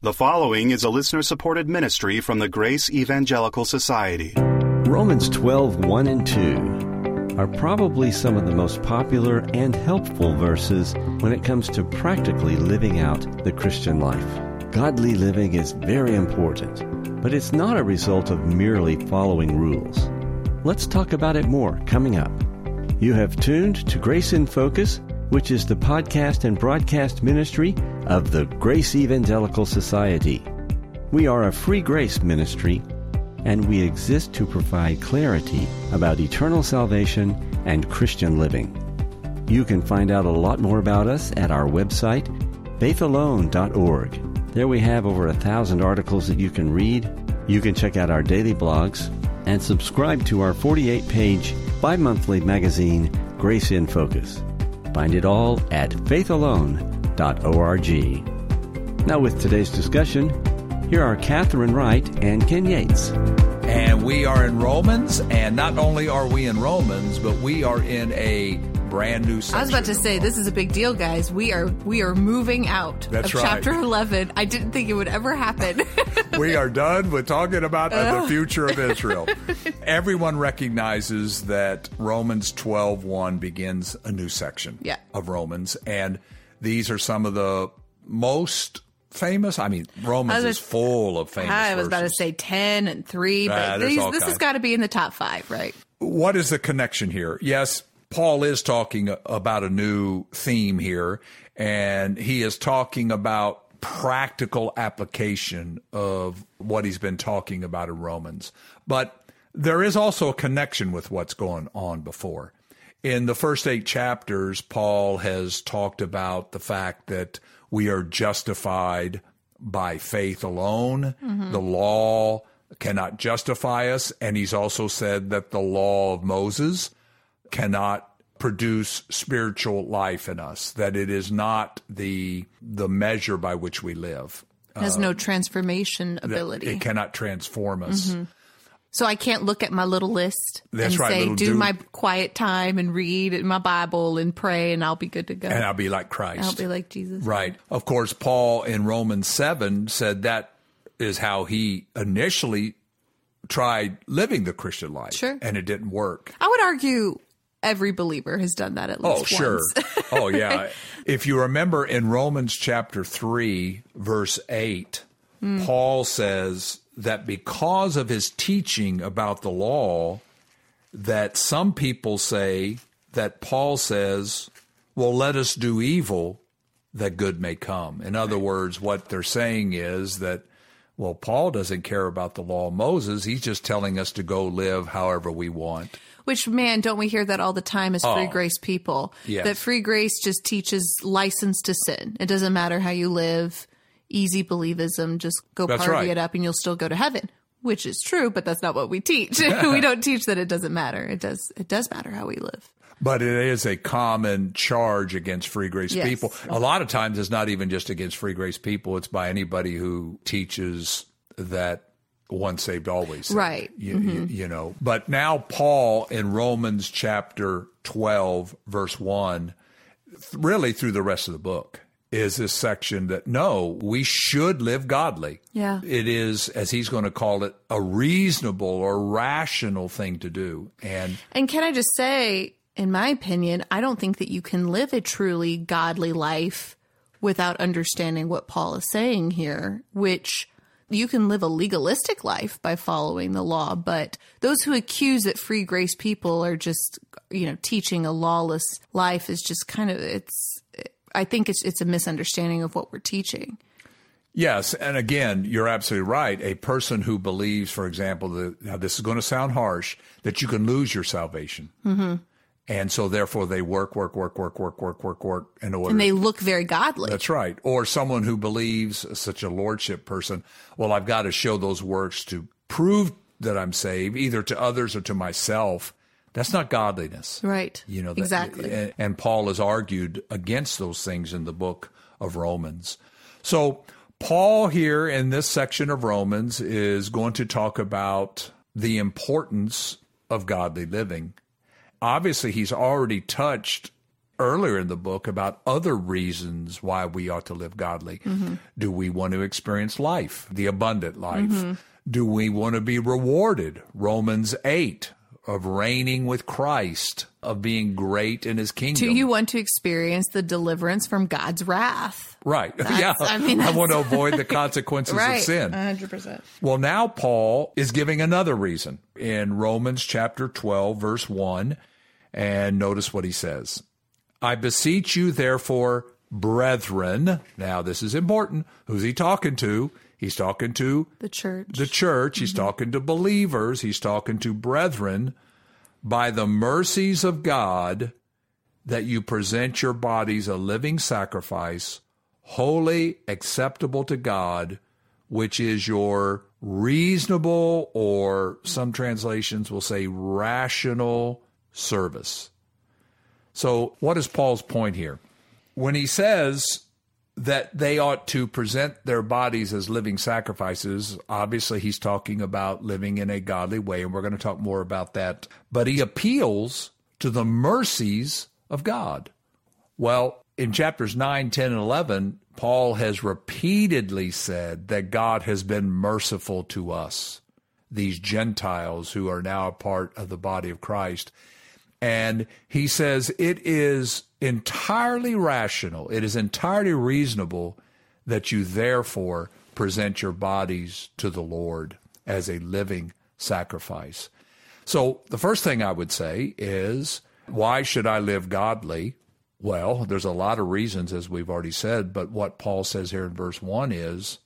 The following is a listener supported ministry from the Grace Evangelical Society. Romans 12, 1 and 2 are probably some of the most popular and helpful verses when it comes to practically living out the Christian life. Godly living is very important, but it's not a result of merely following rules. Let's talk about it more coming up. You have tuned to Grace in Focus which is the podcast and broadcast ministry of the Grace Evangelical Society. We are a free grace ministry, and we exist to provide clarity about eternal salvation and Christian living. You can find out a lot more about us at our website, faithalone.org. There we have over a thousand articles that you can read. You can check out our daily blogs and subscribe to our 48 page bi monthly magazine, Grace in Focus. Find it all at faithalone.org. Now, with today's discussion, here are Kathryn Wright and Ken Yates. And we are in Romans, and not only are we in Romans, but we are in a brand new. I was about to say this is a big deal, guys. We are we are moving out That's of right. chapter eleven. I didn't think it would ever happen. we are done with talking about uh, the future of Israel. Everyone recognizes that Romans 12:1 begins a new section Yeah. of Romans and these are some of the most famous. I mean, Romans I was- is full of famous I was about to say ten and three, but these, this has got to be in the top five, right? what is the connection here? Yes, Paul is talking about a new theme here, and he is talking about practical application of what he's been talking about in Romans. But there is also a connection with what's going on before. In the first eight chapters, Paul has talked about the fact that we are justified by faith alone. Mm-hmm. The law cannot justify us. And he's also said that the law of Moses cannot produce spiritual life in us, that it is not the, the measure by which we live. it Has no transformation ability. Uh, It cannot transform us. so I can't look at my little list That's and right, say, do do- my quiet time and read my Bible and pray, and I'll be good to go. And I'll be like Christ. I'll be like Jesus. Right. Of course, Paul in Romans 7 said that is how he initially tried living the Christian life. Sure. And it didn't work. I would argue every believer has done that at oh, least Oh, sure. oh, yeah. If you remember in Romans chapter 3, verse 8, Paul says that because of his teaching about the law, that some people say that Paul says, well, let us do evil that good may come. In other words, what they're saying is that, well, Paul doesn't care about the law of Moses. He's just telling us to go live however we want. Which man, don't we hear that all the time as free Oh. grace people? Yes. That free grace just teaches license to sin. It doesn't matter how you live. Easy believism, just go That's party right. it up and you'll still go to heaven. Which is true, but that's not what we teach. we don't teach that it doesn't matter. It does it does matter how we live. But it is a common charge against free grace Yes. people. A lot of times it's not even just against free grace people, it's by anybody who teaches that once saved, always saved. Right. You, mm-hmm. you, you know. But now, Paul in Romans chapter 12, verse 1, really through the rest of the book, is this section that no, we should live godly. Yeah. It is, as he's going to call it, a reasonable or rational thing to do. And And can I just say, in my opinion, I don't think that you can live a truly godly life without understanding what Paul is saying here, which you can live a legalistic life by following the law, but those who accuse that free grace people are just, you know, teaching a lawless life is just kind of it's I think it's it's a misunderstanding of what we're teaching. Yes, and again, you're absolutely right. A person who believes, for example, that now this is going to sound harsh, that you can lose your salvation, mm-hmm. And so therefore they work, work, work, work, work, work, work, work in order. And they look very godly. That's right. Or someone who believes such a lordship person. Well, I've got to show those works to prove that I'm saved, either to others or to myself. That's not godliness. Right. You know, that- exactly. And, and Paul has argued against those things in the book of Romans. So, Paul here in this section of Romans is going to talk about the importance of godly living. Obviously, he's already touched earlier in the book about other reasons why we ought to live godly. Mm-hmm. Do we want to experience life, the abundant life? Mm-hmm. Do we want to be rewarded? Romans 8 of reigning with Christ, of being great in his kingdom. Do you want to experience the deliverance from God's wrath? Right. yeah. I mean, I want to avoid the consequences right. of sin. 100%. Well, now Paul is giving another reason in Romans chapter 12, verse 1. And notice what he says I beseech you, therefore, brethren. Now, this is important. Who's he talking to? He's talking to the church. The church. He's mm-hmm. talking to believers. He's talking to brethren. By the mercies of God, that you present your bodies a living sacrifice, holy, acceptable to God, which is your reasonable, or some translations will say rational service. So, what is Paul's point here? When he says that they ought to present their bodies as living sacrifices. Obviously, he's talking about living in a godly way, and we're going to talk more about that. But he appeals to the mercies of God. Well, in chapters 9, 10, and 11, Paul has repeatedly said that God has been merciful to us, these Gentiles who are now a part of the body of Christ. And he says it is entirely rational, it is entirely reasonable that you therefore present your bodies to the Lord as a living sacrifice. So the first thing I would say is, why should I live godly? Well, there's a lot of reasons, as we've already said, but what Paul says here in verse 1 is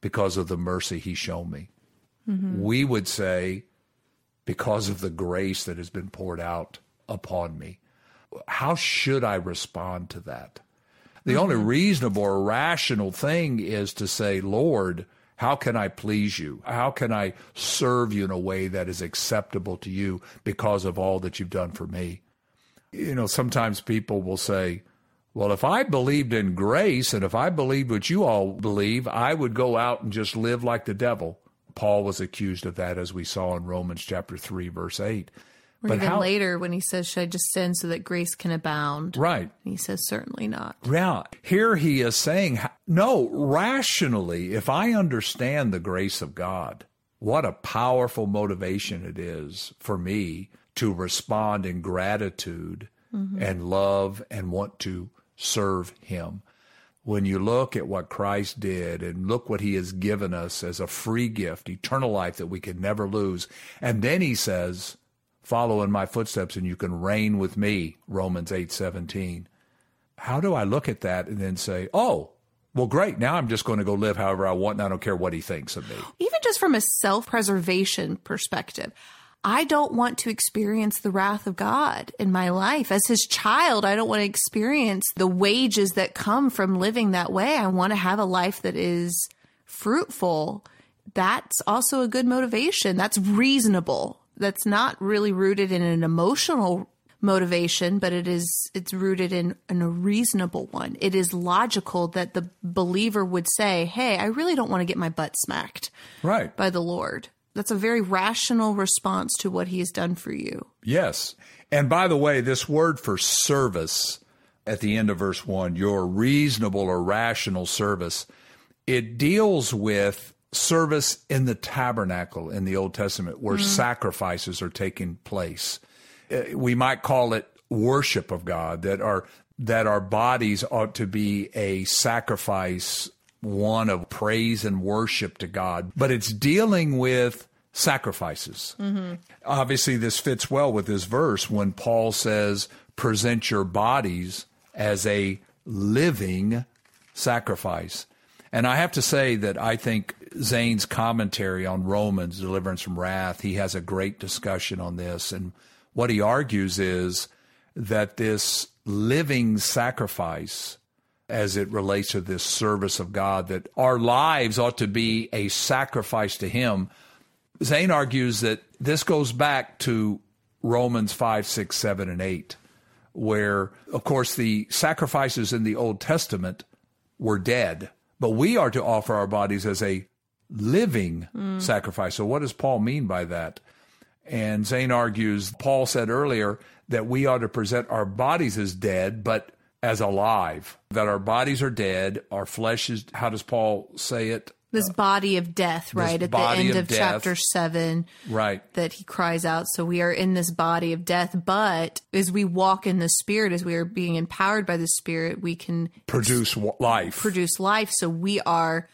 because of the mercy he showed me. Mm-hmm. We would say, because of the grace that has been poured out upon me. How should I respond to that? The mm-hmm. only reasonable or rational thing is to say, Lord, how can I please you? How can I serve you in a way that is acceptable to you because of all that you've done for me? You know, sometimes people will say, well, if I believed in grace and if I believed what you all believe, I would go out and just live like the devil. Paul was accused of that, as we saw in Romans chapter 3, verse 8. Or but even how, later when he says, Should I just sin so that grace can abound? Right. And he says, Certainly not. Yeah. Here he is saying, No, rationally, if I understand the grace of God, what a powerful motivation it is for me to respond in gratitude mm-hmm. and love and want to serve him. When you look at what Christ did and look what he has given us as a free gift, eternal life that we can never lose. And then he says, follow in my footsteps and you can reign with me, Romans 8:17. How do I look at that and then say, "Oh, well great, now I'm just going to go live however I want and I don't care what he thinks of me." Even just from a self-preservation perspective, I don't want to experience the wrath of God in my life. As his child, I don't want to experience the wages that come from living that way. I want to have a life that is fruitful. That's also a good motivation. That's reasonable that's not really rooted in an emotional motivation, but it is it's rooted in, in a reasonable one. It is logical that the believer would say, "Hey, I really don't want to get my butt smacked." Right. By the Lord. That's a very rational response to what he has done for you. Yes. And by the way, this word for service at the end of verse 1, your reasonable or rational service, it deals with service in the tabernacle in the Old Testament where mm sacrifices are taking place. Uh, we might call it worship of God that our that our bodies ought to be a sacrifice one of praise and worship to God, but it's dealing with sacrifices. Mm-hmm. Obviously, this fits well with this verse when Paul says, present your bodies as a living sacrifice. And I have to say that I think Zane's commentary on Romans, Deliverance from Wrath, he has a great discussion on this. And what he argues is that this living sacrifice, as it relates to this service of God, that our lives ought to be a sacrifice to Him. Zane argues that this goes back to Romans 5, 6, 7, and 8, where, of course, the sacrifices in the Old Testament were dead but we are to offer our bodies as a living mm. sacrifice. So, what does Paul mean by that? And Zane argues, Paul said earlier that we ought to present our bodies as dead, but as alive. That our bodies are dead, our flesh is, how does Paul say it? This body of death, right? At the end of of, chapter seven, Right. that he cries out. So we are in this body of death, but as we walk in the spirit, as we are being empowered by the spirit, we can Produce wa- life. produce life. So we are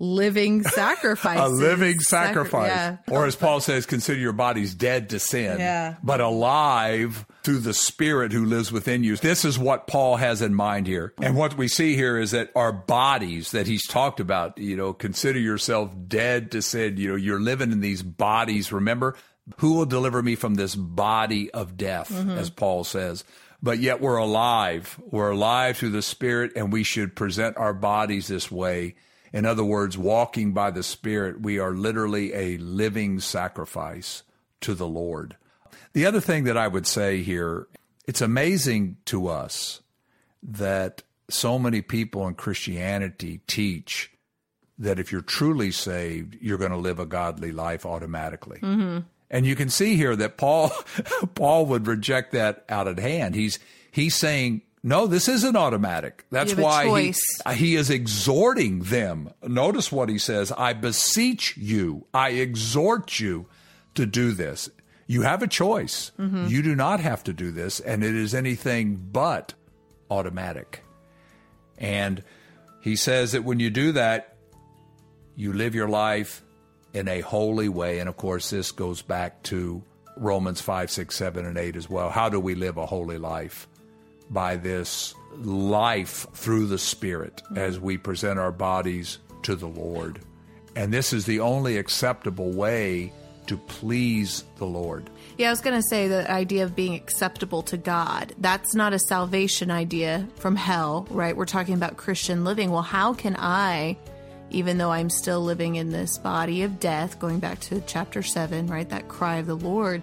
living sacrifice. a living Sacri- sacrifice. yeah. Or as Paul says, consider your bodies dead to sin, Yeah. but alive through the Spirit who lives within you. This is what Paul has in mind here. And what we see here is that our bodies that he's talked about, you know, consider yourself dead to sin. You know, you're living in these bodies. Remember, who will deliver me from this body of death, mm-hmm. as Paul says? But yet we're alive. We're alive through the Spirit, and we should present our bodies this way. In other words, walking by the Spirit, we are literally a living sacrifice to the Lord. The other thing that I would say here, it's amazing to us that so many people in Christianity teach that if you're truly saved, you're going to live a godly life automatically. Mm-hmm. And you can see here that Paul Paul would reject that out of hand. He's he's saying, no, this isn't automatic. That's You have a why he, he is exhorting them. Notice what he says, I beseech you, I exhort you to do this. You have a choice. Mm-hmm. You do not have to do this, and it is anything but automatic. And he says that when you do that, you live your life in a holy way. And of course, this goes back to Romans 5, 6, 7, and 8 as well. How do we live a holy life? By this life through the Spirit as we present our bodies to the Lord. And this is the only acceptable way to please the Lord. Yeah, I was going to say the idea of being acceptable to God. That's not a salvation idea from hell, right? We're talking about Christian living. Well, how can I, even though I'm still living in this body of death, going back to chapter 7, right? That cry of the Lord,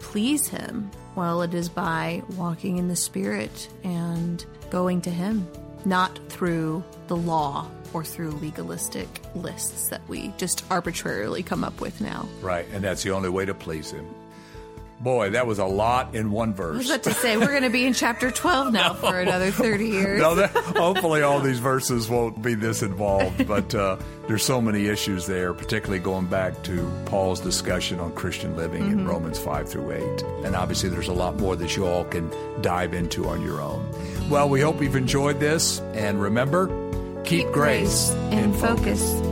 please Him? Well, it is by walking in the Spirit and going to Him, not through the law or through legalistic lists that we just arbitrarily come up with now. Right. And that's the only way to please Him. Boy, that was a lot in one I was verse. about to say we're going to be in chapter 12 now for another 30 years. No, that, hopefully all these verses won't be this involved, but uh, there's so many issues there, particularly going back to Paul's discussion on Christian living in Romans 5 through 8. And obviously there's a lot more that you all can dive into on your own. Well, we hope you've enjoyed this, and remember, keep, grace, in focus.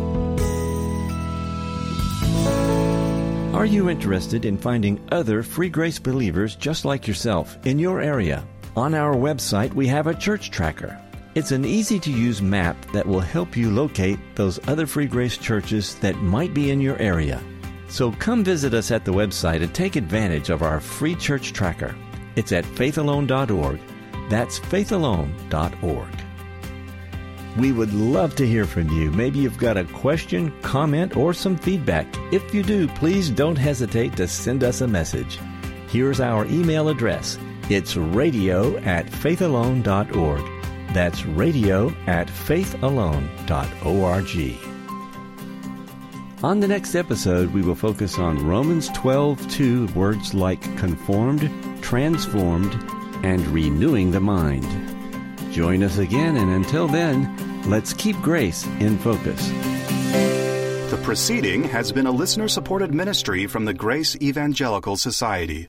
Are you interested in finding other free grace believers just like yourself in your area? On our website, we have a church tracker. It's an easy to use map that will help you locate those other free grace churches that might be in your area. So come visit us at the website and take advantage of our free church tracker. It's at faithalone.org. That's faithalone.org. We would love to hear from you. Maybe you've got a question, comment, or some feedback. If you do, please don't hesitate to send us a message. Here's our email address it's radio at faithalone.org. That's radio at faithalone.org. On the next episode, we will focus on Romans 12:2 words like conformed, transformed, and renewing the mind. Join us again, and until then, let's keep grace in focus. The proceeding has been a listener supported ministry from the Grace Evangelical Society.